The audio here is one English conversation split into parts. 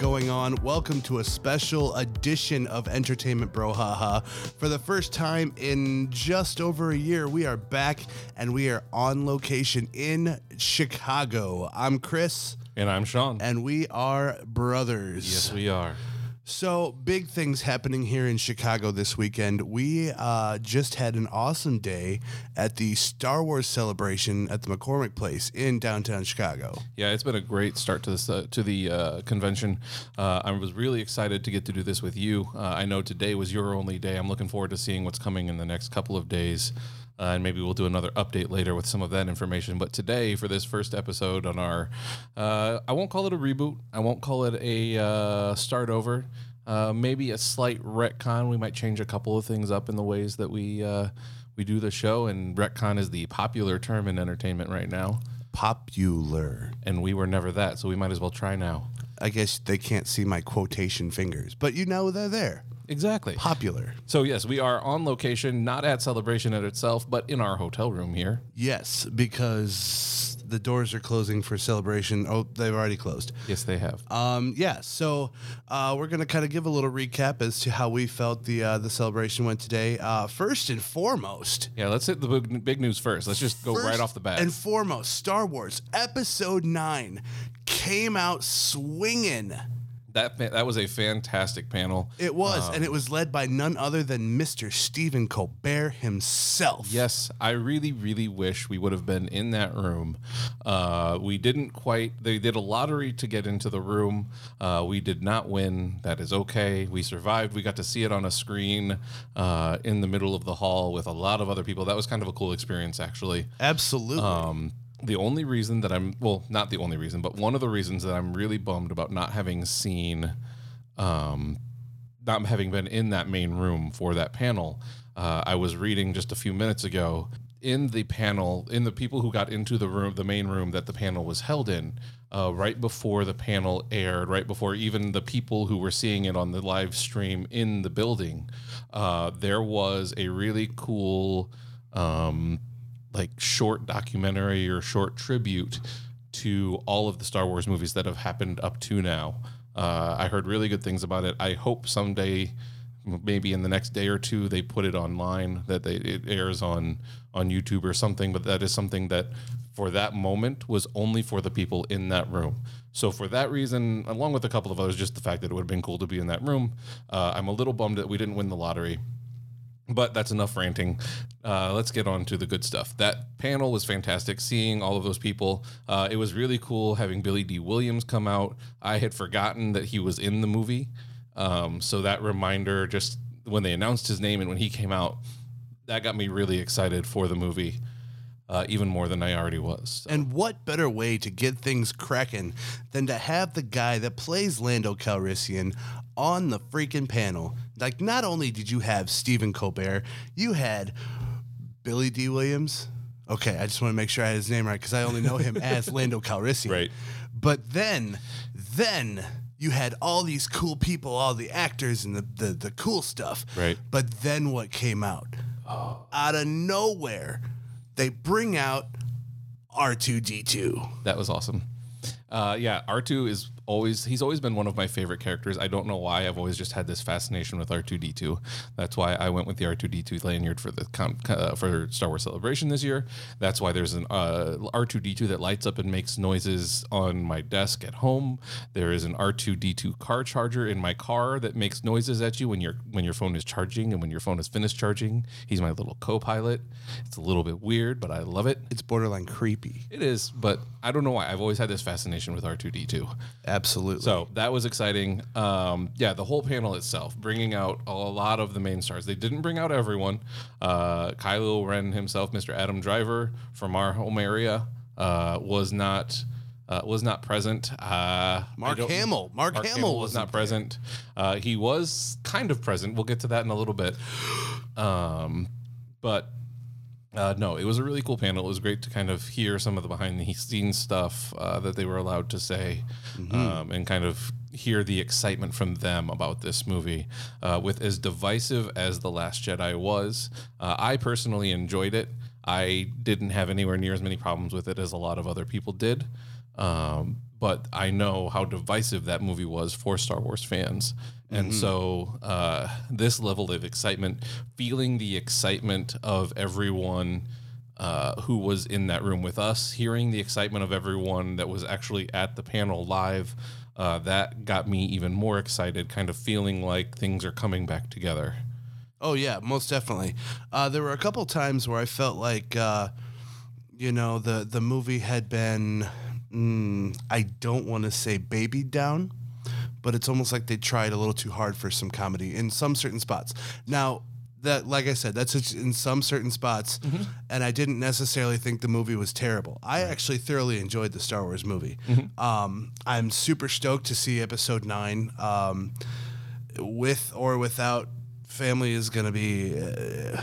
everyone. What is going on? Welcome to a special edition of Entertainment Brohaha. For the first time in just over a year, we are back and we are on location in Chicago. I'm Chris, And I'm Sean. and we are brothers. yes, we are. So, big things happening here in Chicago this weekend. We uh, just had an awesome day at the Star Wars celebration at the McCormick Place in downtown Chicago. Yeah, it's been a great start to this uh, to the uh, convention. Uh, I was really excited to get to do this with you. Uh, I know today was your only day. I'm looking forward to seeing what's coming in the next couple of days. Uh, and maybe we'll do another update later with some of that information. But today, for this first episode on our, uh, I won't call it a reboot. I won't call it a uh, start over. Uh, maybe a slight retcon. We might change a couple of things up in the ways that we uh, we do the show. And retcon is the popular term in entertainment right now Popular. and we were never that, so we might as well try now. I guess they can't see my quotation fingers, but you know they're there. Exactly. Popular. So yes, we are on location, not at Celebration at itself, but in our hotel room here. Yes, because the doors are closing for celebration. Oh, they've already closed. Yes, they have. Um, yeah, so uh, we're gonna kind of give a little recap as to how we felt the uh, the celebration went today. Uh, first and foremost, yeah, let's hit the big, big news first. Let's just go right off the bat. And foremost, Star Wars Episode Nine came out swinging. That that was a fantastic panel. It was, Um, and it was led by none other than Mr. Stephen Colbert himself. Yes, I really, really wish we would have been in that room. Uh, we didn't quite. They did a lottery to get into the room. Uh, we did not win. That is okay. We survived. We got to see it on a screen uh, in the middle of the hall with a lot of other people. That was kind of a cool experience, actually. absolutely. Um, the only reason that I'm well, not the only reason, but one of the reasons that I'm really bummed about not having seen, um, not having been in that main room for that panel. Uh, I was reading just a few minutes ago in the panel, in the people who got into the room, the main room that the panel was held in, uh, right before the panel aired, right before even the people who were seeing it on the live stream in the building, uh, there was a really cool. Um, like short documentary or short tribute to all of the Star Wars movies that have happened up to now. Uh, I heard really good things about it. I hope someday, maybe in the next day or two, they put it online that they, it airs on on YouTube or something. But that is something that, for that moment, was only for the people in that room. So for that reason, along with a couple of others, just the fact that it would have been cool to be in that room, uh, I'm a little bummed that we didn't win the lottery. But that's enough ranting. Uh, let's get on to the good stuff. That panel was fantastic. Seeing all of those people, uh, it was really cool having Billy Dee Williams come out. I had forgotten that he was in the movie, um, so that reminder, just when they announced his name and when he came out, that got me really excited for the movie, uh, even more than I already was. And what better way to get things cracking than to have the guy that plays Lando Calrissian on the freaking panel? Like, not only did you have Stephen Colbert, you had Billy Dee Williams. Okay, I just want to make sure I had his name right because I only know him as Lando Calrissian. Right. But then, then you had all these cool people, all the actors and the, the, the cool stuff. Right. But then what came out? Oh. Out of nowhere, they bring out R2D2. That was awesome. Uh, yeah, R2 is always he's always been one of my favorite characters. I don't know why. I've always just had this fascination with R2D2. That's why I went with the R2D2 lanyard for the con- uh, for Star Wars Celebration this year. That's why there's an uh, R2D2 that lights up and makes noises on my desk at home. There is an R2D2 car charger in my car that makes noises at you when your when your phone is charging and when your phone is finished charging. He's my little co-pilot. It's a little bit weird, but I love it. It's borderline creepy. It is, but I don't know why. I've always had this fascination with R2D2. Absolutely. So that was exciting. Um, yeah, the whole panel itself, bringing out a lot of the main stars. They didn't bring out everyone. Uh, Kylo Ren himself, Mr. Adam Driver from our home area, uh, was not. Uh, was not present. Uh, Mark Hamill. Mark Hamill was not present. Uh, he was kind of present. We'll get to that in a little bit. Um, but uh, no, it was a really cool panel. It was great to kind of hear some of the behind the scenes stuff uh, that they were allowed to say um, and kind of hear the excitement from them about this movie. Uh, with as divisive as The Last Jedi was, uh, I personally enjoyed it. I didn't have anywhere near as many problems with it as a lot of other people did. Um, but I know how divisive that movie was for Star Wars fans. And so, uh, this level of excitement, feeling the excitement of everyone uh, who was in that room with us, hearing the excitement of everyone that was actually at the panel live, uh, that got me even more excited, kind of feeling like things are coming back together. Oh yeah, most definitely. Uh, there were a couple times where I felt like, uh, you know, the the movie had been, mm, I don't want to say babied down, but it's almost like they tried a little too hard for some comedy in some certain spots. Now. That, like I said, that's in some certain spots, and I didn't necessarily think the movie was terrible. I actually thoroughly enjoyed the Star Wars movie. Um, I'm super stoked to see Episode Nine. Um, with or without family is going to be uh,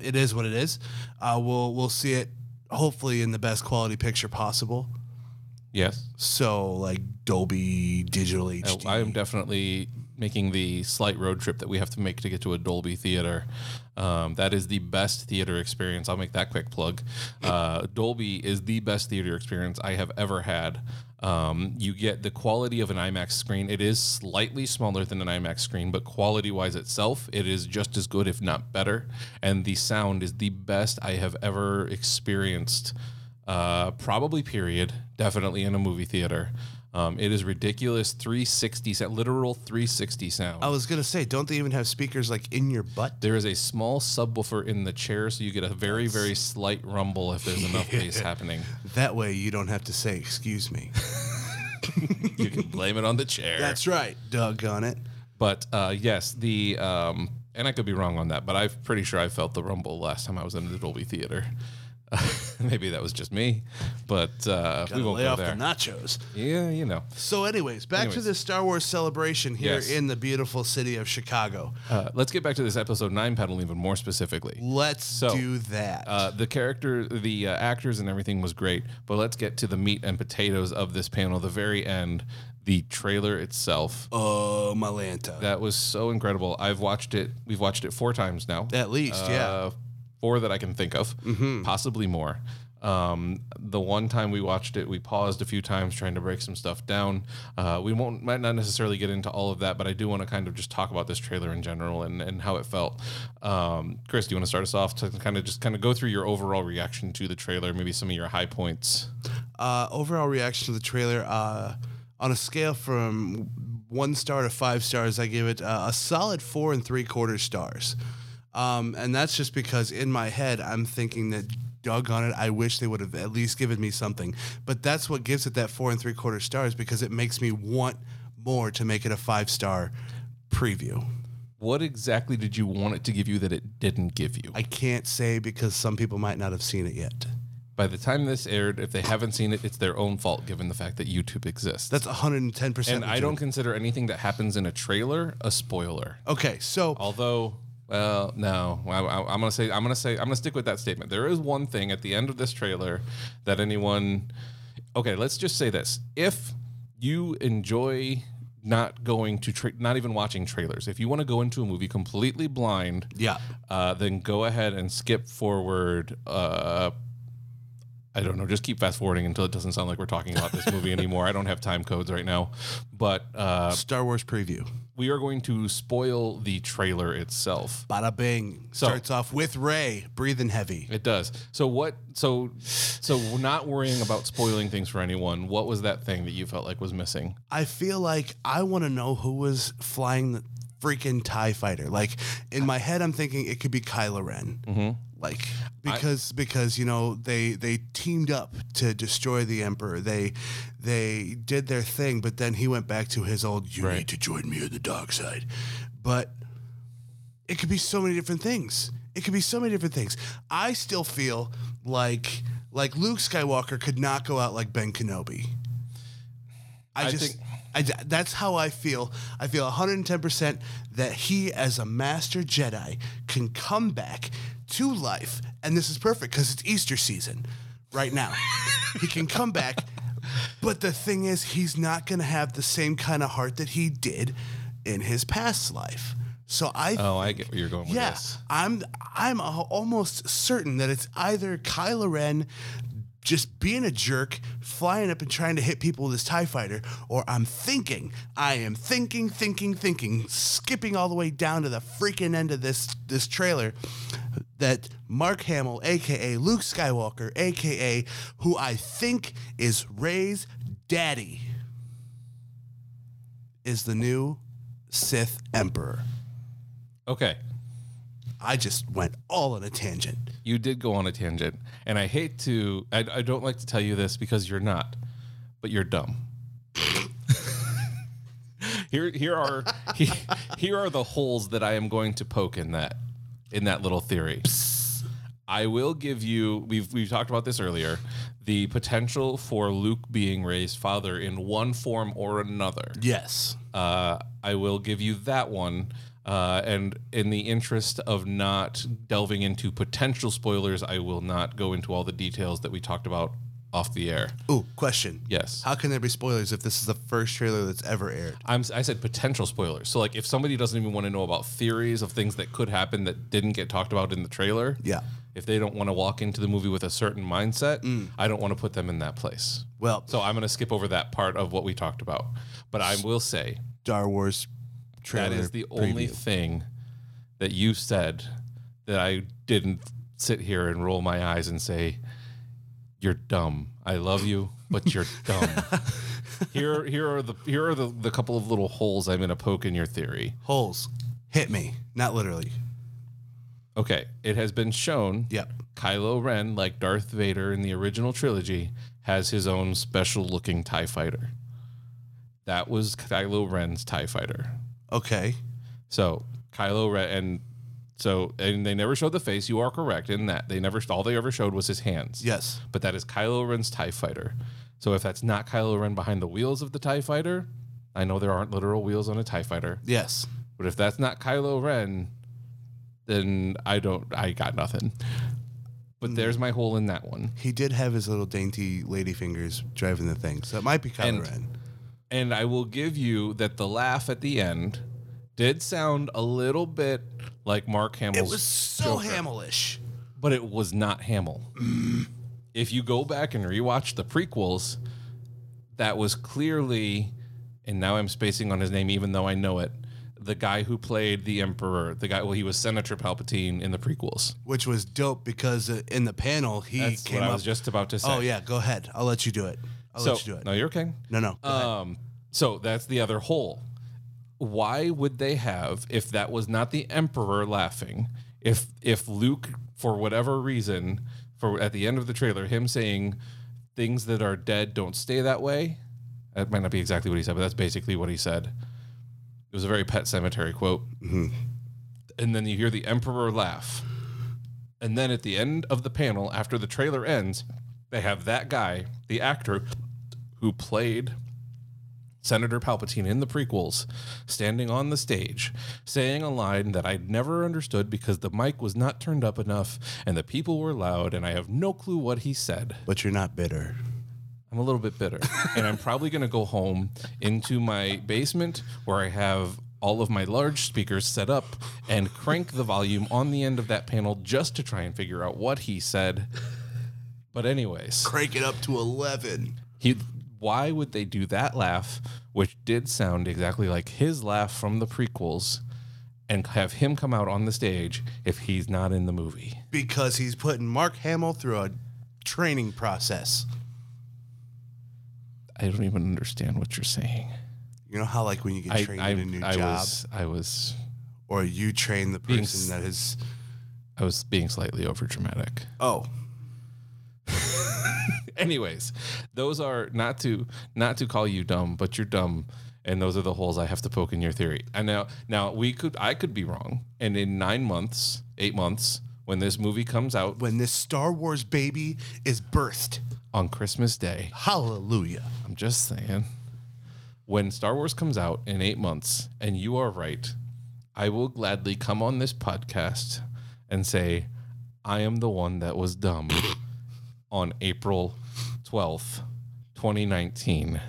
it is what it is uh, we'll we'll see it hopefully in the best quality picture possible Yes. so like dolby digital hd I am definitely making the slight road trip that we have to make to get to a Dolby theater. Um, that is the best theater experience. I'll make that quick plug. Uh, Dolby is the best theater experience I have ever had. Um, you get the quality of an IMAX screen. It is slightly smaller than an IMAX screen, but quality wise itself, it is just as good, if not better. And the sound is the best I have ever experienced uh, probably period. Definitely in a movie theater. Um, it is ridiculous 360 sound, literal 360 sound. i was going to say don't they even have speakers like in your butt There is a small subwoofer in the chair, so you get a very, very slight rumble if there's enough bass happening. that way you don't have to say excuse me You can blame it on the chair. that's right doggone it But uh, yes, the um, and I could be wrong on that, but I'm pretty sure I felt the rumble last time I was in the Dolby theater. Maybe that was just me, but uh, we won't lay go off there. the nachos yeah, you know. so anyways back to this star wars celebration here Yes. in the beautiful city of chicago Uh, let's get back to this episode nine pedal even more specifically. let's So, do that Uh, the character, the uh, actors, and everything was great. But let's get to the meat and potatoes of this panel. The very end, the trailer itself. oh malanta That was so incredible. I've watched it. We've watched it four times now. At least, yeah. Four that I can think of, possibly more. Um, the one time we watched it, we paused a few times trying to break some stuff down. Uh, we won't might not necessarily get into all of that, but I do want to kind of just talk about this trailer in general and, and how it felt. Um, Chris, do you want to start us off to kind of just kind of go through your overall reaction to the trailer, maybe some of your high points? uh, overall reaction to the trailer uh, on a scale from one star to five stars i give it uh, a solid four and three quarter stars um, and that's just because in my head i'm thinking that doggone it i wish they would have at least given me something but that's what gives it that four and three quarter stars because it makes me want more to make it a five star preview What exactly did you want it to give you that it didn't give you? i can't say because some people might not have seen it yet By the time this aired, if they haven't seen it, it's their own fault given the fact that YouTube exists. that's 110% and I don't consider anything that happens in a trailer a spoiler. okay so Although, well, no, I, I, I'm gonna say I'm gonna say I'm gonna stick with that statement. There is one thing at the end of this trailer that anyone. Okay, let's just say this: if you enjoy not going to tra- not even watching trailers, if you want to go into a movie completely blind, yeah uh, then go ahead and skip forward. Uh, I don't know. Just keep fast forwarding until it doesn't sound like we're talking about this movie anymore. I don't have time codes right now, but uh, star wars preview we are going to spoil the trailer itself. Bada bing. So- Starts off with Rey breathing heavy. It does. So what? So so we're not worrying about spoiling things for anyone. What was that thing that you felt like was missing? I feel like I want to know who was flying the freaking TIE fighter. Like in my head, I'm thinking it could be Kylo Ren. Mm-hmm. Like because because you know they they teamed up to destroy the Emperor. They they did their thing, but then he went back to his old. You Right. need to join me on the dark side, but it could be so many different things. It could be so many different things. I still feel like like Luke Skywalker could not go out like Ben Kenobi. I, I just think- I, that's how I feel. I feel 110% that he as a master Jedi can come back to life and this is perfect cuz it's Easter season right now. he can come back but the thing is he's not going to have the same kind of heart that he did in his past life. So I Oh, I get where you're going with yeah, this. I'm I'm almost certain that it's either Kylo Ren just being a jerk, flying up and trying to hit people with this TIE fighter, or I'm thinking, I am thinking, thinking, thinking, skipping all the way down to the freaking end of this this trailer that Mark Hamill, aka Luke Skywalker, aka who I think is Rey's daddy, is the new Sith Emperor. Okay. I just went all on a tangent. You did go on a tangent, and I hate to. I, I don't like to tell you this because you're not, but you're dumb. here, here are he- here are the holes that I am going to poke in that in that little theory. I will give you. We've we've talked about this earlier. The potential for Luke being Rey's father in one form or another. Yes. Uh, I will give you that one. Uh, and in the interest of not delving into potential spoilers, I will not go into all the details that we talked about off the air. Ooh, question. Yes. How can there be spoilers if this is the first trailer that's ever aired? I'm, I said potential spoilers. So, like, if somebody doesn't even want to know about theories of things that could happen that didn't get talked about in the trailer, Yeah. if they don't want to walk into the movie with a certain mindset, mm. I don't want to put them in that place. Well, So, I'm going to skip over that part of what we talked about. But I will say Star Wars trailer. That is the only preview. thing that you said that I didn't sit here and roll my eyes and say, "You're dumb. I love you, but you're dumb." here, here are the here are the, the couple of little holes I'm going to poke in your theory. holes. Hit me, not literally. Okay, it has been shown. Yep. Kylo Ren, like Darth Vader in the original trilogy, has his own special looking TIE fighter. That was Kylo Ren's TIE fighter. Okay. So Kylo Ren, and so and they never showed the face. You are correct in that they never. All they ever showed was his hands. Yes. but that is Kylo Ren's Tie Fighter. So if that's not Kylo Ren behind the wheels of the Tie Fighter, I know there aren't literal wheels on a Tie Fighter, Yes. but if that's not Kylo Ren, then I don't. I got nothing. But hmm. there's my hole in that one. He did have his little dainty lady fingers driving the thing, so it might be Kylo And- Ren. And I will give you that the laugh at the end did sound a little bit like Mark Hamill's. It was so Joker. Hamill-ish. but it was not Hamill. if you go back and rewatch the prequels, that was clearly, and now I'm spacing on his name, even though I know it. The guy who played the Emperor, the guy, well, he was Senator Palpatine in the prequels. Which was dope because uh, in the panel he That's came what I was just about to say. oh yeah, go ahead. I'll let you do it. I'll so let you do it. no, you're okay. No, no. Um, so that's the other hole. Why would they have, if that was not the Emperor laughing, if if Luke, for whatever reason, for at the end of the trailer, him saying things that are dead don't stay that way. That might not be exactly what he said, but that's basically what he said. It was a very pet cemetery quote. Mm-hmm. And then you hear the Emperor laugh. And then at the end of the panel, after the trailer ends, they have that guy, the actor who played Senator Palpatine in the prequels, standing on the stage, saying a line that I'd never understood because the mic was not turned up enough and the people were loud, and I have no clue what he said. but you're not bitter. I'm a little bit bitter. and I'm probably going to go home into my basement where I have all of my large speakers set up and crank the volume on the end of that panel just to try and figure out what he said. But, anyways, Crank it up to eleven. he why would they do that laugh, which did sound exactly like his laugh from the prequels, and have him come out on the stage if he's not in the movie? Because he's putting Mark Hamill through a training process. I don't even understand what you're saying. You know how like when you get I, trained I, in a new I job, was I was or you train the person s- that is I was being slightly over dramatic. oh Anyways, those are not to not to call you dumb, but you're dumb, and those are the holes I have to poke in your theory. And now now we could I could be wrong, and in nine months, eight months, when this movie comes out when this Star Wars baby is birthed. on Christmas Day, Hallelujah. I'm just saying, when Star Wars comes out in eight months, and you are right, I will gladly come on this podcast and say, I am the one that was dumb on April 12th, 2019,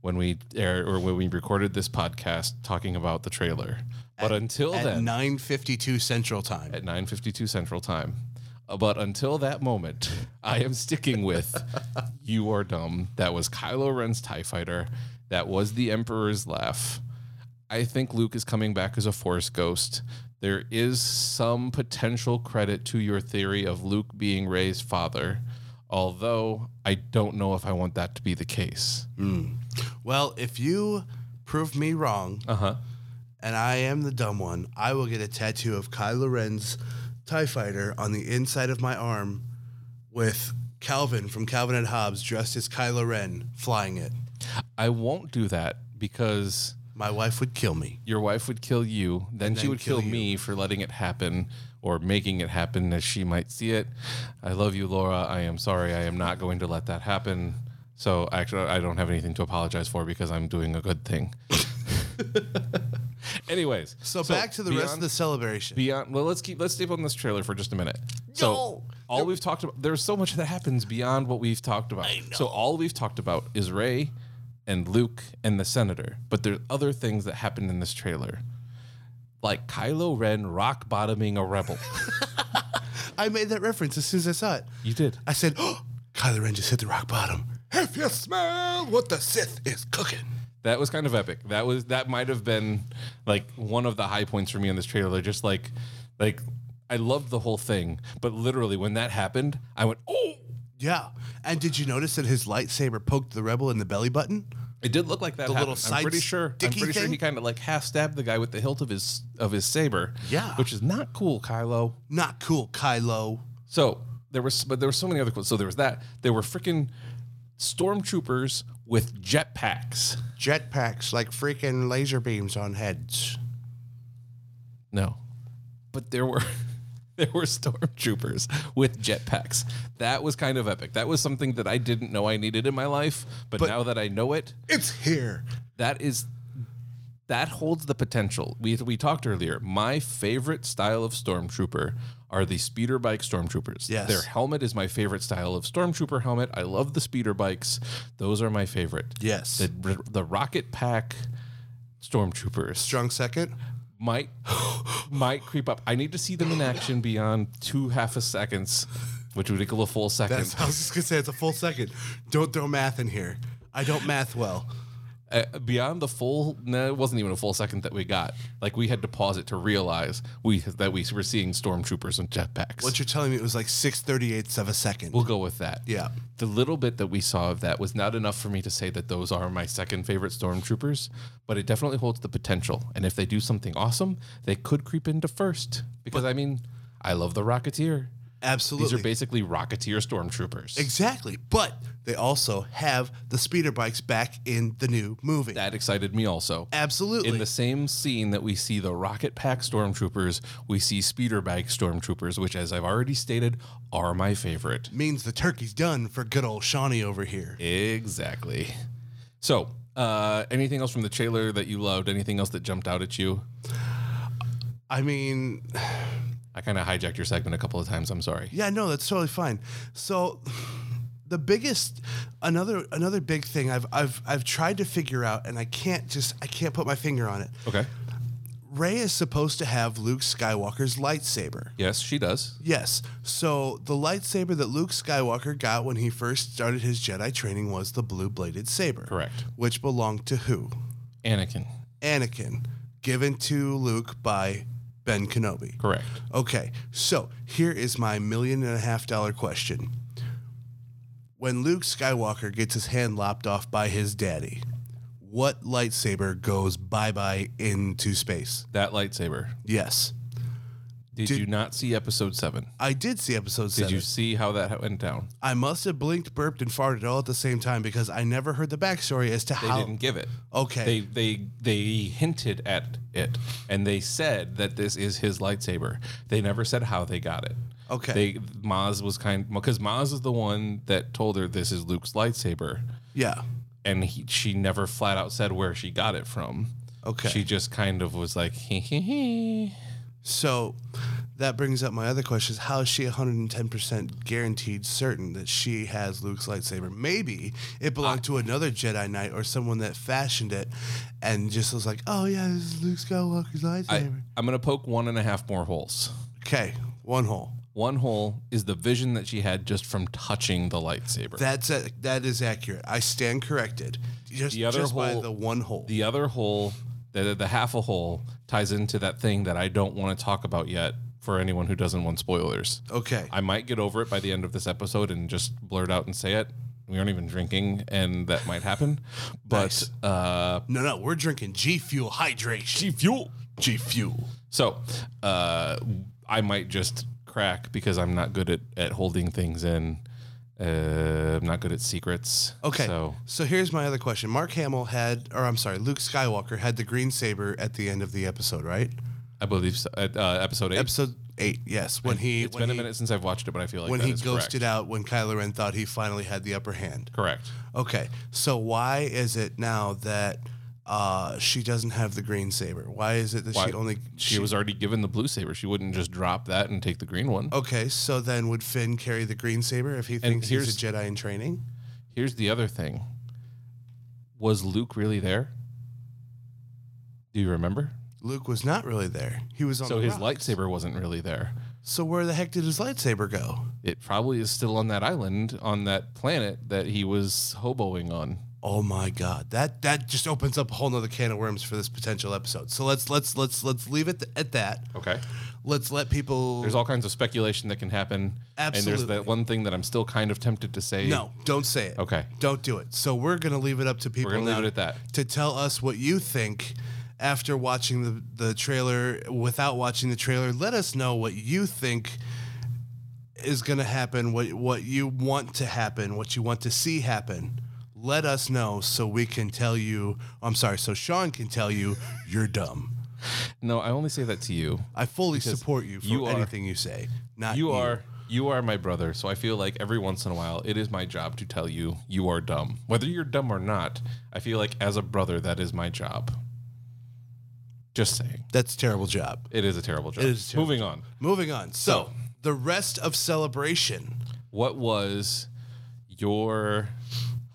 when we air or when we recorded this podcast talking about the trailer. But until At then, 9:52 Central Time. at 9:52 Central Time. Uh, but until that moment, I am sticking with you are dumb. That was Kylo Ren's TIE fighter. That was the Emperor's laugh. I think Luke is coming back as a Force ghost. There is some potential credit to your theory of Luke being Rey's father, although I don't know if I want that to be the case. Well, if you prove me wrong Uh huh. and I am the dumb one, I will get a tattoo of Kylo Ren's TIE fighter on the inside of my arm with Calvin from Calvin and Hobbes dressed as Kylo Ren flying it. I won't do that because My wife would kill me. your wife would kill you, then she then would kill, kill me for letting it happen or making it happen as she might see it. I love you, Laura. I am sorry. I am not going to let that happen. So actually, I don't have anything to apologize for because I'm doing a good thing. Anyways, So, back to the rest of the celebration. beyond well let's keep let's stay on this trailer for just a minute so Yo! all we've talked about there's so much that happens beyond what we've talked about so all we've talked about is rey and luke and the senator but there's other things that happened in this trailer like kylo ren rock bottoming a rebel I made that reference as soon as I saw it. you did I said, oh, Kylo Ren just hit the rock bottom. If you smell what the Sith is cooking. that was kind of epic that was that might have been like one of the high points for me in this trailer just like like i loved the whole thing but literally when that happened i went oh Yeah. And did you notice that his lightsaber poked the rebel in the belly button? It did look like that. The little happened. I'm side pretty sure. I'm pretty sure thing? he kind of like half stabbed the guy with the hilt of his of his saber. Yeah. which is not cool, Kylo. Not cool, Kylo. So there was, but there were so many other. Quotes. So there was that. There were freaking stormtroopers with jetpacks. Jetpacks like freaking laser beams on heads. No, but there were. There were stormtroopers with jetpacks. That was kind of epic. That was something that I didn't know I needed in my life, but, But- now that I know it, It's here. that is that holds the potential. We we talked earlier. My favorite style of stormtrooper are the speeder bike stormtroopers. Yes. Their helmet is my favorite style of stormtrooper helmet. I love the speeder bikes. Those are my favorite. Yes. The the rocket pack stormtroopers Strong second. Might might creep up. I need to see them in action beyond two half a seconds, which would equal a full second. That's, I was just gonna say it's a full second. Don't throw math in here. I don't math well. Uh, beyond the full no, it wasn't even a full second that we got. Like we had to pause it to realize we that we were seeing stormtroopers and jetpacks. What you're telling me it was like six thirty eighths of a second. we'll go with that. Yeah. the little bit that we saw of that was not enough for me to say that those are my second favorite stormtroopers but it definitely holds the potential. And if they do something awesome they could creep into first. Because i mean i love the rocketeer Absolutely. these are basically rocketeer stormtroopers exactly. But they also have the speeder bikes back in the new movie. that excited me also Absolutely. In the same scene that we see the rocket pack stormtroopers, we see speeder bike stormtroopers, which, as I've already stated, are my favorite. means the turkey's done for good old Shawnee over here. Exactly. So, uh, anything else from the trailer that you loved? Anything else that jumped out at you? I mean, I kind of hijacked your segment a couple of times. I'm sorry. yeah, no, that's totally fine. So the biggest another another big thing I've I've I've tried to figure out and I can't just I can't put my finger on it. Okay. Rey is supposed to have Luke Skywalker's lightsaber. Yes, she does. Yes. So the lightsaber that Luke Skywalker got when he first started his Jedi training was the blue bladed saber. Correct. Which belonged to who? Anakin. Anakin, given to Luke by Ben Kenobi. Correct. Okay, so here is my million and a half dollar question. When Luke Skywalker gets his hand lopped off by his daddy, what lightsaber goes bye bye into space? That lightsaber. Yes. Did, Did- you not see episode seven? I did see episode seven. Did you see how that went down? I must have blinked, burped, and farted all at the same time because I never heard the backstory as to They how. They didn't give it. Okay. They they they hinted at it and they said that this is his lightsaber. They never said how they got it. Okay. They Maz was kind because Maz is the one that told her this is Luke's lightsaber, yeah. and he, she never flat out said where she got it from. Okay. She just kind of was like, hee hee hee. So that brings up my other question: is How is she 110% guaranteed certain that she has Luke's lightsaber? Maybe it belonged to another Jedi Knight or someone that fashioned it and just was like, "Oh yeah, this is Luke Skywalker's I, lightsaber." I'm gonna poke one and a half more holes. okay, one hole. One hole is the vision that she had just from touching the lightsaber. That's a, that is accurate. I stand corrected. Just, The other just by hole- the one hole. the other hole, the the half a hole, ties into that thing that I don't want to talk about yet for anyone who doesn't want spoilers. okay. I might get over it by the end of this episode and just blurt out and say it. We aren't even drinking, and that might happen. But Nice. uh, no, no, we're drinking G Fuel hydration. G fuel. G Fuel. So uh, I might just crack because I'm not good at, at holding things in. Uh, I'm not good at secrets. Okay. So So here's my other question. Mark Hamill had, or I'm sorry, Luke Skywalker had the green saber at the end of the episode, right? I believe so, at uh, episode eight. Episode eight, yes. When he it's when been a he, minute since I've watched it, but I feel like when he ghosted correct. out when Kylo Ren thought he finally had the upper hand. Correct. Okay. So why is it now that uh, she doesn't have the green saber? Why is it that Why- she only She was already given the blue saber. She wouldn't just drop that and take the green one. Okay, so then would Finn carry the green saber if he thinks he's a Jedi in training? Here's the other thing. Was Luke really there? Do you remember? Luke was not really there. He was on So the his rocks. lightsaber wasn't really there. So where the heck did his lightsaber go? It probably is still on that island on that planet that he was hoboing on. Oh my god. That that just opens up a whole nother can of worms for this potential episode. So let's let's let's let's leave it at that. Okay. Let's let people There's all kinds of speculation that can happen. Absolutely. And there's that one thing that I'm still kind of tempted to say. No, don't say it. Okay. Don't do it. So we're gonna leave it up to people We're gonna leave it at that. to tell us what you think after watching the, the trailer without watching the trailer. Let us know what you think is gonna happen, what what you want to happen, what you want to see happen. Let us know so we can tell you I'm sorry, so Sean can tell you you're dumb. No, I only say that to you. I fully support you for you are- anything you say. Not You are you are my brother, so I feel like every once in a while it is my job to tell you you are dumb. Whether you're dumb or not, I feel like as a brother that is my job. Just saying. That's a terrible job. It is a terrible job. It is a terrible Moving on. Moving on. So- the rest of celebration. What was your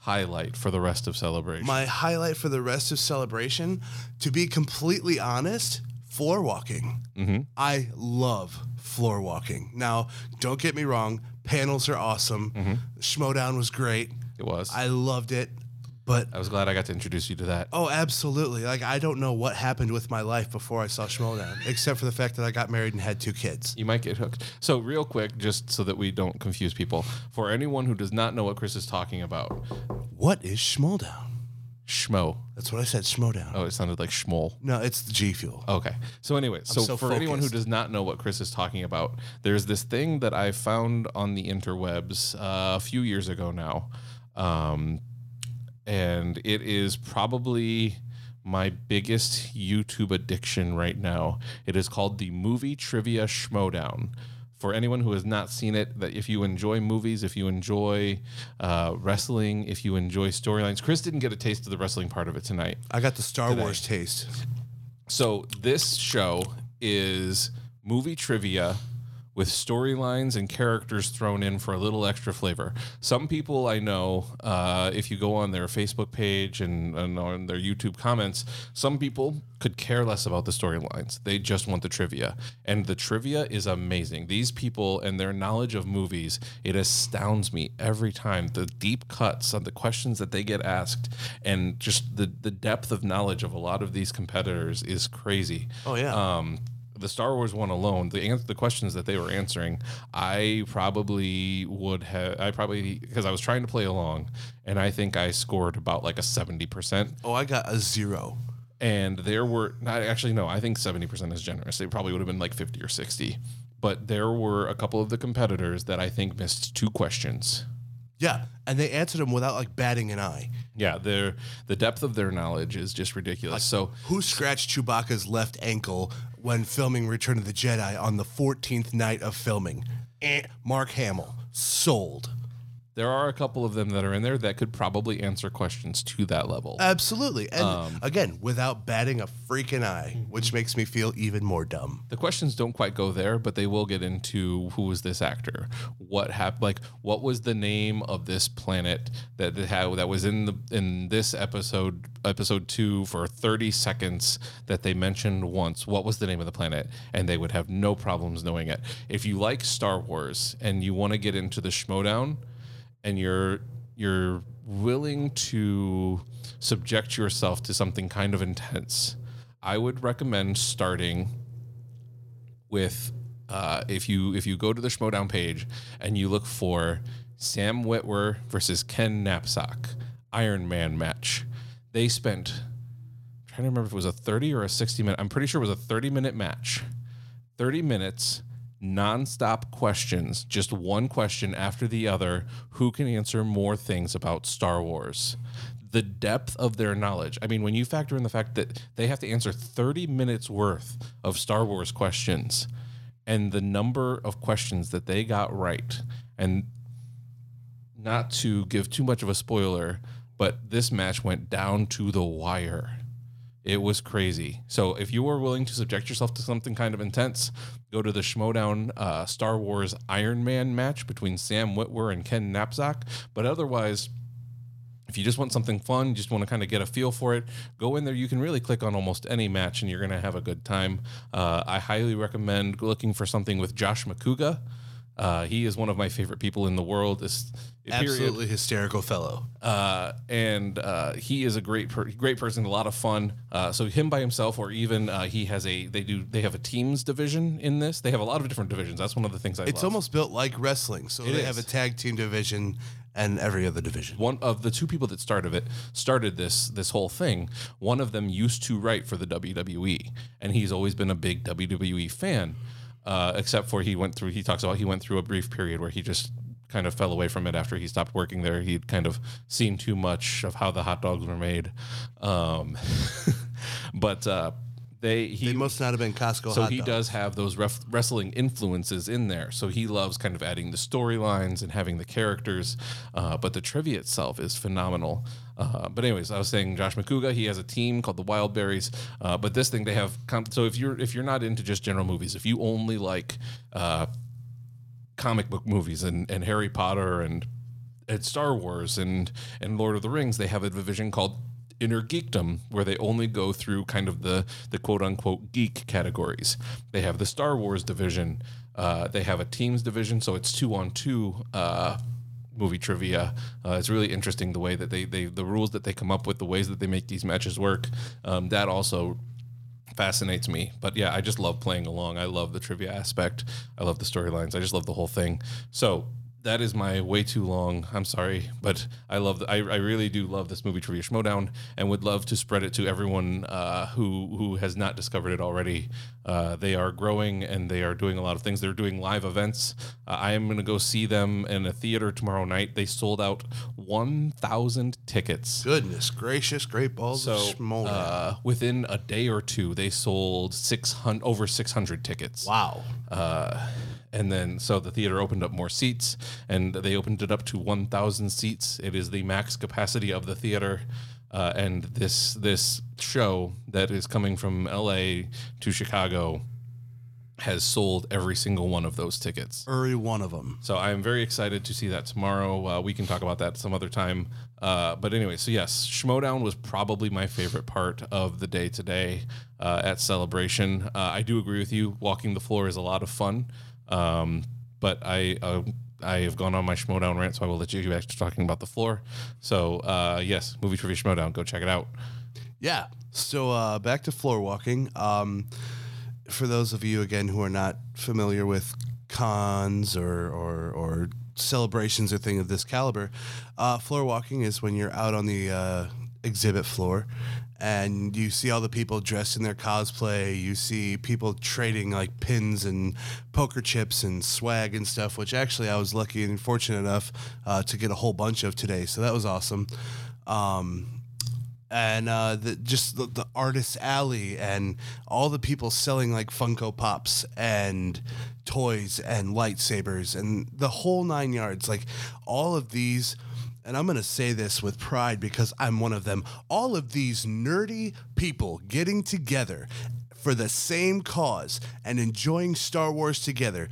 highlight for the rest of celebration? My highlight for the rest of celebration, to be completely honest, floor walking. Mm-hmm. I love floor walking. Now, don't get me wrong, panels are awesome. Mm-hmm. Schmodown was great. it was. I loved it. But I was glad I got to introduce you to that. oh, absolutely. Like I don't know what happened with my life before I saw Schmodown, except for the fact that I got married and had two kids. You might get hooked. So, real quick, just so that we don't confuse people, for anyone who does not know what Chris is talking about, What is Schmodown? schmo. That's what I said, Schmodown. Oh, it sounded like schmol. No, it's the G Fuel. Okay. So anyway, so, so for anyone who focused. does not know what Chris is talking about, there's this thing that I found on the interwebs uh, a few years ago now, um, and it is probably my biggest YouTube addiction right now. It is called the Movie Trivia Schmodown. For anyone who has not seen it, that if you enjoy movies, if you enjoy uh, wrestling, if you enjoy storylines, Chris didn't get a taste of the wrestling part of it tonight. I got the Star Wars taste. So this show is movie trivia with storylines and characters thrown in for a little extra flavor. Some people I know, uh, if you go on their Facebook page and, and on their YouTube comments, some people could care less about the storylines. They just want the trivia. And the trivia is amazing. These people and their knowledge of movies, it astounds me every time. The deep cuts on the questions that they get asked and just the, the depth of knowledge of a lot of these competitors is crazy Oh yeah. um, the Star Wars one alone, the ans- the questions that they were answering, I probably would have. I probably because I was trying to play along, and I think I scored about like a seventy percent. oh, I got a zero. And there were not actually no, I think seventy percent is generous. It probably would have been like fifty or sixty. But there were a couple of the competitors that I think missed two questions. Yeah, and they answered them without like batting an eye. Yeah, their the depth of their knowledge is just ridiculous. So Who scratched Chewbacca's left ankle when filming Return of the Jedi on the 14th night of filming? Eh, Mark Hamill. Sold. There are a couple of them that are in there that could probably answer questions to that level. Absolutely. And Um, again, without batting a freaking eye, which makes me feel even more dumb. the questions don't quite go there, but they will get into who was this actor, what happened, like what was the name of this planet that that, had, that was in the in this episode, episode two for thirty seconds that they mentioned once. What was the name of the planet? And they would have no problems knowing it. If you like Star Wars and you want to get into the Schmodown, and you're you're willing to subject yourself to something kind of intense, I would recommend starting with uh, if you if you go to the Schmodown page and you look for Sam Witwer versus Ken Napzok Iron Man match. They spent I'm trying to remember if it was a 30 or a 60 minute. I'm pretty sure it was a 30 minute match. 30 minutes nonstop questions, just one question after the other. Who can answer more things about Star Wars? The depth of their knowledge. I mean, when you factor in the fact that they have to answer 30 minutes worth of Star Wars questions and the number of questions that they got right, and not to give too much of a spoiler, but this match went down to the wire. It was crazy. So if you are willing to subject yourself to something kind of intense, go to the Schmodown uh, Star Wars Iron Man match between Sam Witwer and Ken Napzok. But otherwise, if you just want something fun, you just want to kind of get a feel for it, go in there. You can really click on almost any match and you're going to have a good time. Uh, I highly recommend looking for something with Josh Macuga. Uh, he is one of my favorite people in the world. This period. Absolutely hysterical fellow. Uh, and uh, he is a great, per- great person, a lot of fun. Uh, so him by himself, or even uh, he has a, they do, they have a teams division in this. They have a lot of different divisions. That's one of the things I It's love. almost built like wrestling. So they have a tag team division and every other division. one of the two people that started it started this this whole thing one of them used to write for the WWE and he's always been a big WWE fan uh, except for he went through he talks about he went through a brief period where he just kind of fell away from it after he stopped working there. He'd kind of seen too much of how the hot dogs were made. Um, but uh, they he They must not have been Costco so he dogs. does have those ref- wrestling influences in there. So he loves kind of adding the storylines and having the characters. Uh, but the trivia itself is phenomenal. Uh, but anyways, I was saying Josh Macuga. He has a team called the Wildberries. Uh, but this thing they have. So if you're if you're not into just general movies, if you only like uh, comic book movies and, and Harry Potter and and Star Wars and and Lord of the Rings, they have a division called Inner Geekdom where they only go through kind of the the quote unquote geek categories. They have the Star Wars division. Uh, they have a teams division, so it's two on two. Uh, movie trivia uh, it's really interesting the way that they, they the rules that they come up with the ways that they make these matches work um, that also fascinates me. But yeah, I just love playing along. I love the trivia aspect. I love the storylines. I just love the whole thing. So that is my way too long. I'm sorry, but I love. The, I, I really do love this movie trivia schmodown, and would love to spread it to everyone uh, who who has not discovered it already. Uh, they are growing and they are doing a lot of things. They're doing live events. Uh, I am going to go see them in a theater tomorrow night. They sold out 1,000 tickets. Goodness gracious, great balls So of schmodown. uh, within a day or two, they sold six hundred over six hundred tickets. wow. And then so the theater opened up more seats, and they opened it up to one thousand seats. It is the max capacity of the theater. Uh, and this this show that is coming from L.A. to Chicago has sold every single one of those tickets. Every one of them. So I'm very excited to see that tomorrow. Uh, we can talk about that some other time. Uh, but anyway, so yes, Schmodown was probably my favorite part of the day today uh, at Celebration. Uh, I do agree with you. Walking the floor is a lot of fun. Um, but I uh, I have gone on my Schmodown rant, so I will let you get back to talking about the floor. So uh, yes, movie trivia Schmodown. Go check it out. Yeah. So uh, back to floor walking. Um, for those of you again who are not familiar with cons or or, or celebrations or thing of this caliber, uh, floor walking is when you're out on the uh, exhibit floor and you see all the people dressed in their cosplay. You see people trading like pins and poker chips and swag and stuff, which actually I was lucky and fortunate enough uh, to get a whole bunch of today. So that was awesome. Um, and uh, the, just the, the artist alley and all the people selling like Funko Pops and toys and lightsabers and the whole nine yards. Like all of these, and I'm going to say this with pride because I'm one of them, all of these nerdy people getting together for the same cause and enjoying Star Wars together.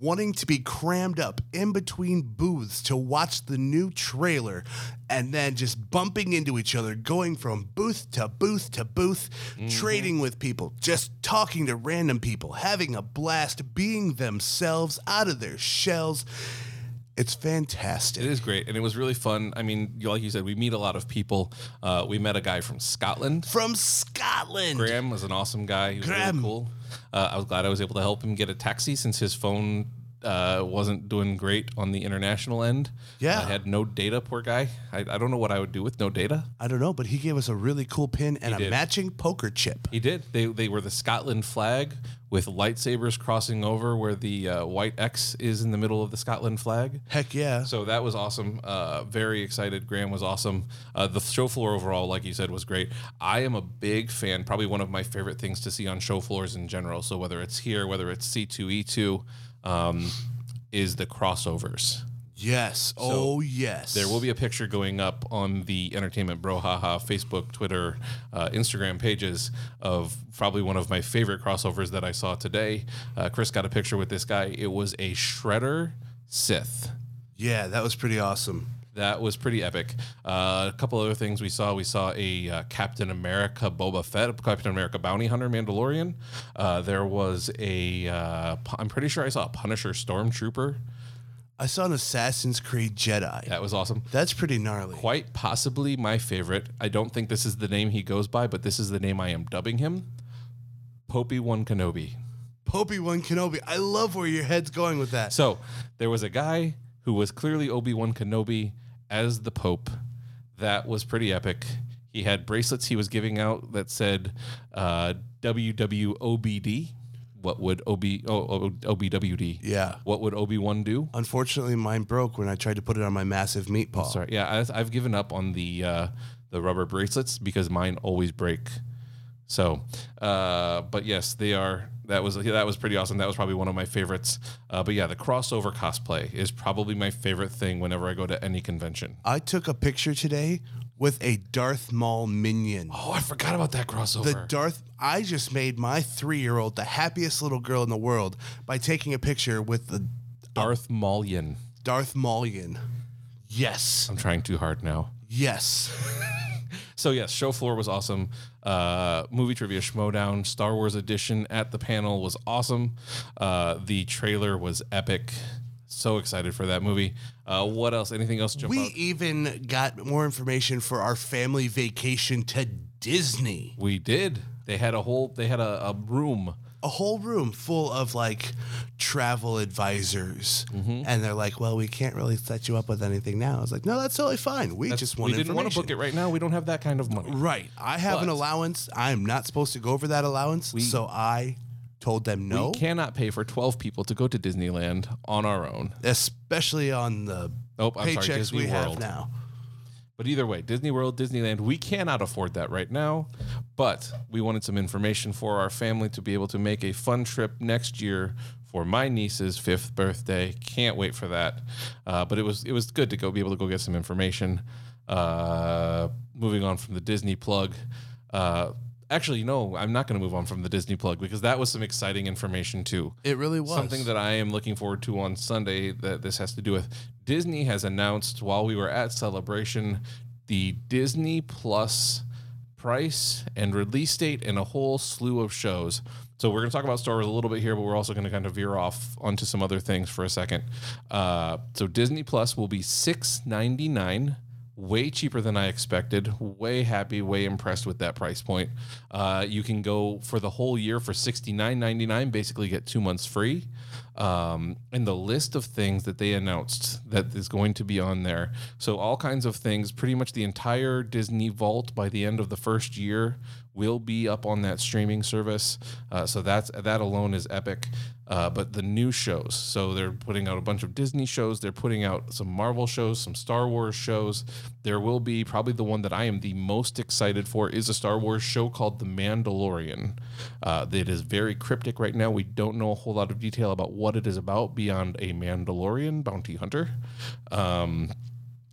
Wanting to be crammed up in between booths to watch the new trailer and then just bumping into each other, going from booth to booth to booth, mm-hmm. trading with people, just talking to random people, having a blast, being themselves out of their shells. It's fantastic. It is great, and it was really fun. I mean, like you said, we meet a lot of people. Uh, we met a guy from Scotland. From Scotland. Graham was an awesome guy. He was Graham. really cool. Uh, I was glad I was able to help him get a taxi since his phone uh, wasn't doing great on the international end. Yeah. I had no data. Poor guy. I, I don't know what I would do with no data. I don't know, but he gave us a really cool pin and a did. matching poker chip. He did. They they were the Scotland flag with lightsabers crossing over where the uh, white X is in the middle of the Scotland flag. Heck yeah. So that was awesome. Uh, very excited. Graham was awesome. Uh, the show floor overall, like you said, was great. I am a big fan. Probably one of my favorite things to see on show floors in general. So whether it's here, whether it's C two E two, um, is the crossovers. Yes. oh, yes. There will be a picture going up on the Entertainment Brouhaha Facebook, Twitter, uh, Instagram pages of probably one of my favorite crossovers that I saw today. Uh, Chris got a picture with this guy. It was a Shredder Sith. Yeah, that was pretty awesome. That was pretty epic. Uh, a couple other things we saw. We saw a uh, Captain America Boba Fett, Captain America Bounty Hunter Mandalorian. Uh, there was a. Uh, I'm pretty sure I saw a Punisher Stormtrooper. I saw an Assassin's Creed Jedi. That was awesome. That's pretty gnarly. Quite possibly my favorite. I don't think this is the name he goes by, but this is the name I am dubbing him. Popey One Kenobi. Popey One Kenobi. I love where your head's going with that. So there was a guy who was clearly Obi Wan Kenobi as the Pope. That was pretty epic. He had bracelets he was giving out that said uh, WWOBD. What would OB, oh, oh, OBWD? Yeah. What would OB1 do? Unfortunately, mine broke when I tried to put it on my massive meat paw. Sorry, yeah, I, I've given up on the uh, the rubber bracelets because mine always break. So, uh, but yes, they are. That was that was pretty awesome. That was probably one of my favorites. Uh, but yeah, the crossover cosplay is probably my favorite thing whenever I go to any convention. I took a picture today with a Darth Maul minion. Oh, I forgot about that crossover. The Darth, I just made my three year old the happiest little girl in the world by taking a picture with the Darth Maulian. Darth Maulian. Yes. I'm trying too hard now. Yes. So yes, show floor was awesome. Uh, movie trivia Schmoedown Star Wars edition at the panel was awesome. Uh, the trailer was epic. So excited for that movie. Uh, what else? Anything else jump We out? even got more information for our family vacation to Disney. We did. They had a whole. They had a, a room. A whole room full of like travel advisors. Mm-hmm. And they're like, well, we can't really set you up with anything now. I was like, no, that's totally fine. We just want we didn't want to book it right now. We don't have that kind of money. Right. I have an allowance. I'm not supposed to go over that allowance. so I told them no, We cannot pay for twelve people to go to Disneyland on our own. especially on the Oh, I'm sorry, paychecks Disney we have now. But either way, Disney World, Disneyland, we cannot afford that right now. But we wanted some information for our family to be able to make a fun trip next year for my niece's fifth birthday. Can't wait for that. Uh, but it was it was good to go be able to go get some information. Uh, moving on from the Disney plug. Uh, actually, no, I'm not going to move on from the Disney plug because that was some exciting information too. It really was Something that I am looking forward to on Sunday that this has to do with Disney has announced while we were at Celebration the Disney Plus price and release date and a whole slew of shows. So we're going to talk about Star Wars a little bit here, but we're also going to kind of veer off onto some other things for a second. Uh, so Disney Plus will be six ninety nine way cheaper than I expected. Way happy, way impressed with that price point. Uh, you can go for the whole year for sixty nine ninety nine, basically get two months free. Um, and the list of things that they announced that is going to be on there. So all kinds of things, pretty much the entire Disney vault by the end of the first year will be up on that streaming service. Uh, so that's that alone is epic. Uh, but the new shows, so they're putting out a bunch of Disney shows. They're putting out some Marvel shows, some Star Wars shows. There will be probably the one that I am the most excited for is a Star Wars show called The Mandalorian. Uh, it is very cryptic right now. We don't know a whole lot of detail about what it is about beyond a Mandalorian bounty hunter. Um,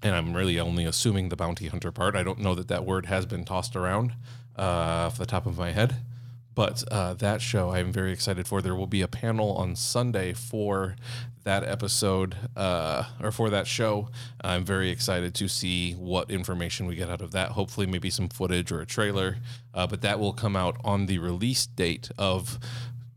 and I'm really only assuming the bounty hunter part. I don't know that that word has been tossed around uh, off the top of my head. But uh, that show I'm very excited for. There will be a panel on Sunday for that episode uh, or for that show. I'm very excited to see what information we get out of that. Hopefully, maybe some footage or a trailer. Uh, but that will come out on the release date of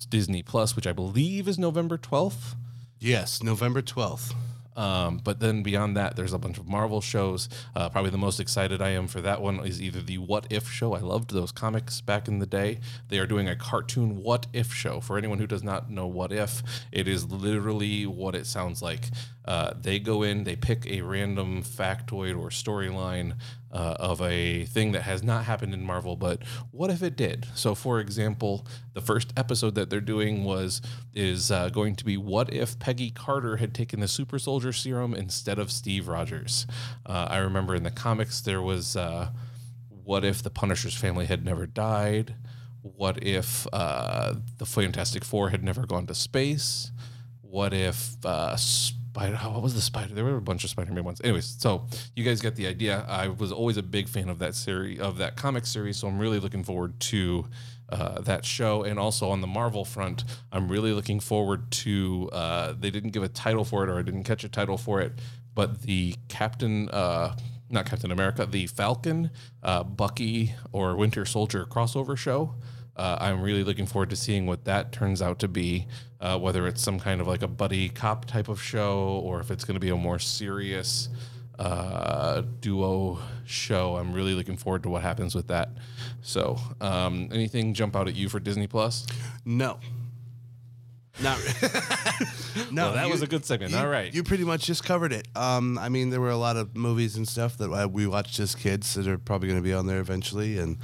Disney Plus, which I believe is November 12th. Yes, November 12th. Um, but then beyond that, there's a bunch of Marvel shows. Uh, probably the most excited I am for that one is either the What If show. I loved those comics back in the day. They are doing a cartoon What If show. For anyone who does not know What If, it is literally what it sounds like. Uh, they go in, they pick a random factoid or storyline uh, of a thing that has not happened in Marvel, but what if it did? So, for example, the first episode that they're doing was is uh, going to be what if Peggy Carter had taken the Super Soldier Serum instead of Steve Rogers? Uh, I remember in the comics there was uh, what if the Punisher's family had never died? What if uh, the Fantastic Four had never gone to space? What if uh, Spider? What was the Spider? There were a bunch of Spider-Man ones. Anyways, so you guys get the idea. I was always a big fan of that series, of that comic series. So I'm really looking forward to uh, that show. And also on the Marvel front, I'm really looking forward to. Uh, they didn't give a title for it, or I didn't catch a title for it, but the Captain. Uh, not Captain America, the Falcon, uh, Bucky, or Winter Soldier crossover show. Uh, I'm really looking forward to seeing what that turns out to be, uh, whether it's some kind of like a buddy cop type of show or if it's going to be a more serious uh, duo show. I'm really looking forward to what happens with that. So, um, anything jump out at you for Disney Plus? No. Not no. Well, that you- was a good segment. you- All right. you pretty much just covered it. Um, I mean, there were a lot of movies and stuff that I, we watched as kids that are probably going to be on there eventually, and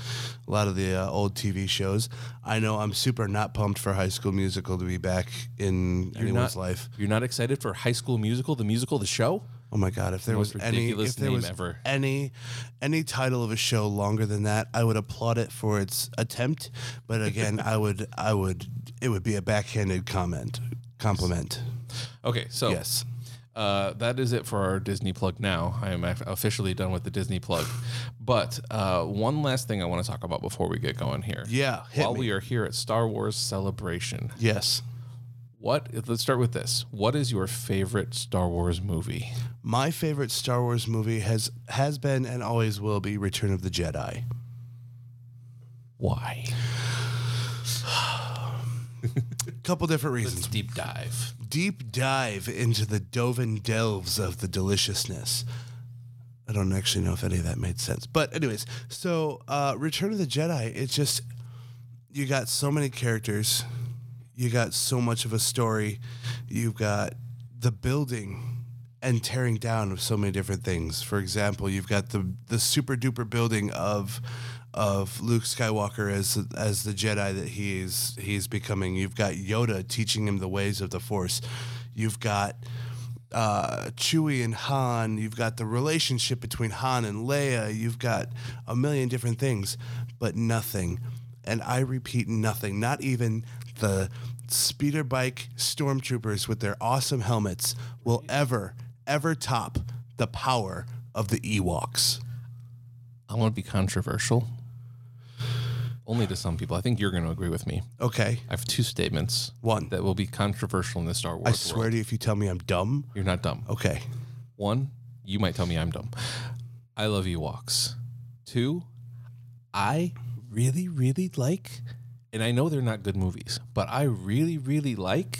a lot of the uh, old TV shows. I know I'm super not pumped for High School Musical to be back in anyone's not, life. You're not excited for High School Musical, the musical, the show? Oh my god! If there Most was any, ridiculous if there name was ever. any, any title of a show longer than that, I would applaud it for its attempt. But again, I would, I would, it would be a backhanded comment, compliment. Okay, so Yes. Uh, that is it for our Disney plug now. I am officially done with the Disney plug. But uh, one last thing I want to talk about before we get going here. Yeah, While me. we are here at Star Wars Celebration, Yes. What? Let's start with this. What is your favorite Star Wars movie? My favorite Star Wars movie has has been and always will be Return of the Jedi. Why? A couple different reasons. Deep dive. Deep dive into the Doven delves of the deliciousness. I don't actually know if any of that made sense. But anyways, so uh Return of the Jedi, it's just you got so many characters, you got so much of a story, you've got the building and tearing down of so many different things. For example, you've got the the super duper building of of Luke Skywalker as as the Jedi that he is he's becoming. You've got Yoda teaching him the ways of the Force. You've got uh, Chewie and Han. You've got the relationship between Han and Leia. You've got a million different things, but nothing. And I repeat, nothing. Not even the speeder bike stormtroopers with their awesome helmets will ever, ever top the power of the Ewoks. I want to be controversial. Only to some people. I think you're going to agree with me. Okay, I have two statements. One. that will be controversial in the Star Wars I swear world. to you, if you tell me I'm dumb, You're not dumb. okay. One, you might tell me I'm dumb. I love Ewoks. Two, I really, really like, and I know they're not good movies, but I really, really like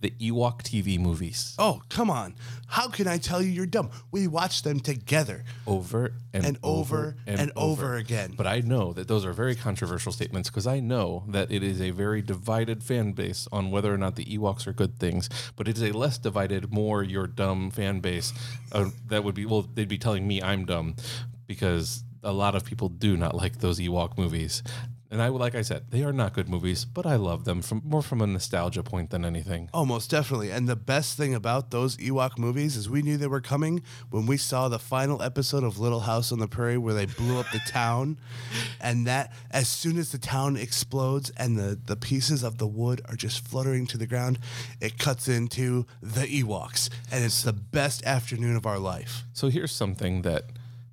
the Ewok TV movies Oh, come on. How can I tell you you're dumb? We watched them together over and, and over and, over again. But I know that those are very controversial statements because I know that it is a very divided fan base on whether or not the Ewoks are good things. But it is a less divided, more your dumb fan base uh, that would be, well, they'd be telling me I'm dumb because a lot of people do not like those Ewok movies. And I like I said, they are not good movies, but I love them from more from a nostalgia point than anything. Oh, most definitely. And the best thing about those Ewok movies is we knew they were coming when we saw the final episode of Little House on the Prairie where they blew up the town. And that, as soon as the town explodes and the, the pieces of the wood are just fluttering to the ground, it cuts into the Ewoks. And it's the best afternoon of our life. So here's something that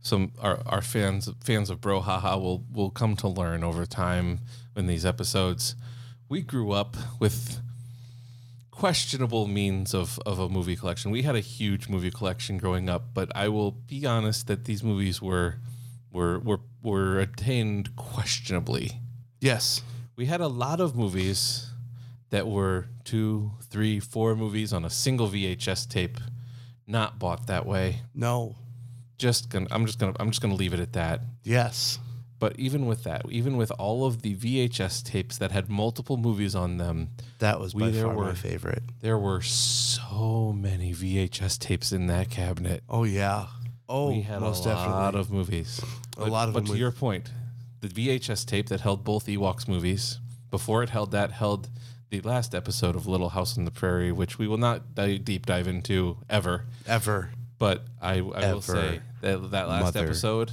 some our, our fans fans of Brouhaha will will come to learn over time in these episodes. We grew up with questionable means of, of a movie collection. We had a huge movie collection growing up, but I will be honest that these movies were were were were attained questionably. Yes. We had a lot of movies that were two, three, four movies on a single VHS tape, not bought that way No. Just gonna I'm just gonna I'm just gonna leave it at that. Yes. But even with that, even with all of the VHS tapes that had multiple movies on them, That was by far my favorite. there were so many VHS tapes in that cabinet. Oh, yeah. Oh, we had most a lot definitely. of movies. A lot of. But to your point, the VHS tape that held both Ewoks movies, before it held that, held the last episode of Little House on the Prairie, which we will not deep dive into ever. Ever. But I, I will Ever. say that that last Mother. episode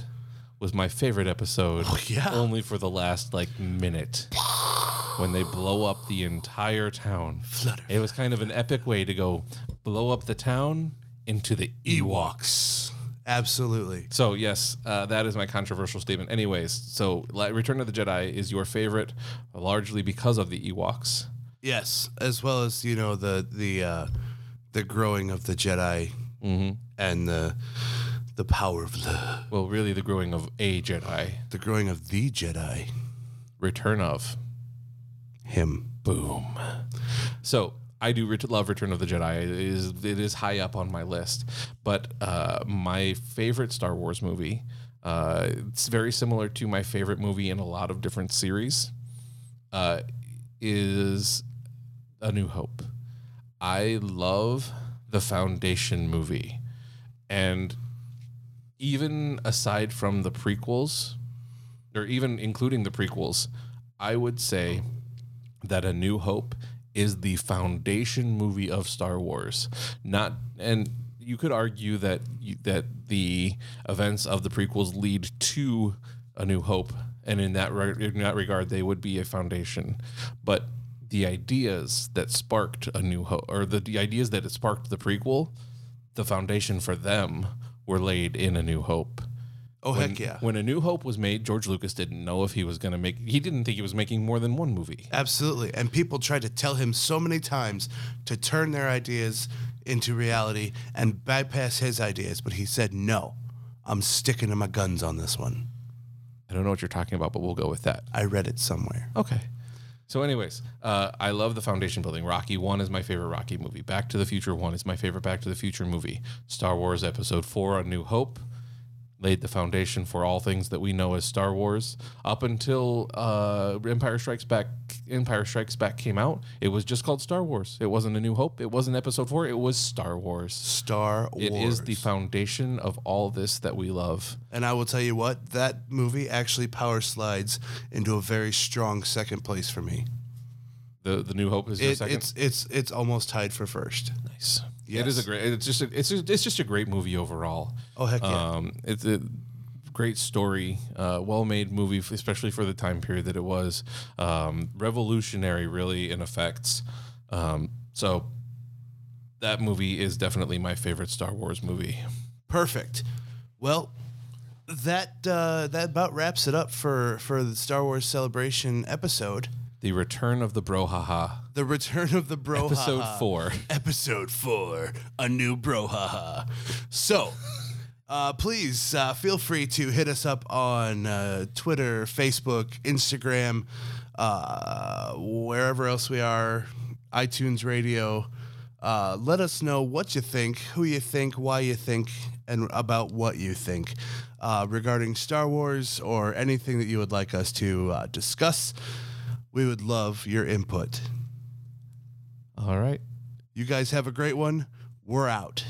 was my favorite episode. Oh, yeah. Only for the last like minute when they blow up the entire town. Flutter. It was kind of an epic way to go blow up the town into the Ewoks. Absolutely. So yes, uh, that is my controversial statement. Anyways, so Return of the Jedi is your favorite, largely because of the Ewoks. Yes, as well as you know the the uh, the growing of the Jedi and the the power of the Well, really, the growing of a Jedi, the growing of the Jedi. Return of Him. Boom. So I do ret- love Return of the Jedi. It is it is high up on my list, but uh, my favorite Star Wars movie. Uh, it's very similar to my favorite movie in a lot of different series. Uh, is A New Hope. I love the Foundation movie, and even aside from the prequels, or even including the prequels, I would say that A New Hope is the foundation movie of Star Wars. Not and you could argue that that the events of the prequels lead to A New Hope, and in that re- in that regard, they would be a foundation. But the ideas that sparked A New Hope, or the, the ideas that it sparked the prequel, the foundation for them were laid in A New Hope. Oh When, heck yeah. When A New Hope was made, George Lucas didn't know if he was going to make. He didn't think he was making more than one movie. Absolutely. And people tried to tell him so many times to turn their ideas into reality and bypass his ideas, but he said no. I'm sticking to my guns on this one. I don't know what you're talking about, but we'll go with that. I read it somewhere. Okay. So, anyways, uh, I love the foundation building. Rocky One is my favorite Rocky movie. Back to the Future One is my favorite Back to the Future movie. Star Wars Episode Four: A New Hope laid the foundation for all things that we know as Star Wars. Up until uh, Empire Strikes Back, Empire Strikes Back came out, it was just called Star Wars. It wasn't A New Hope. It wasn't Episode Four. It was Star Wars. Star Wars. It is the foundation of all this that we love. And I will tell you what, that movie actually power slides into a very strong second place for me. The the New Hope is It, second. it's it's it's almost tied for first. Nice. It is a great. It's just a, it's just, it's just a great movie overall. Oh heck yeah. Um, it's a great story, uh, well made movie, especially for the time period that it was. Um, revolutionary, really, in effects. Um, so that movie is definitely my favorite Star Wars movie. Perfect. Well, that uh, that about wraps it up for for the Star Wars Celebration episode. The Return of the Brouhaha, The Return of the Bro. episode four. Episode four, a new brouhaha. So, uh, please uh, feel free to hit us up on uh, Twitter, Facebook, Instagram, uh, wherever else we are, iTunes Radio. Uh, let us know what you think, who you think, why you think, and about what you think uh, regarding Star Wars or anything that you would like us to uh, discuss. We would love your input. All right. You guys have a great one. We're out.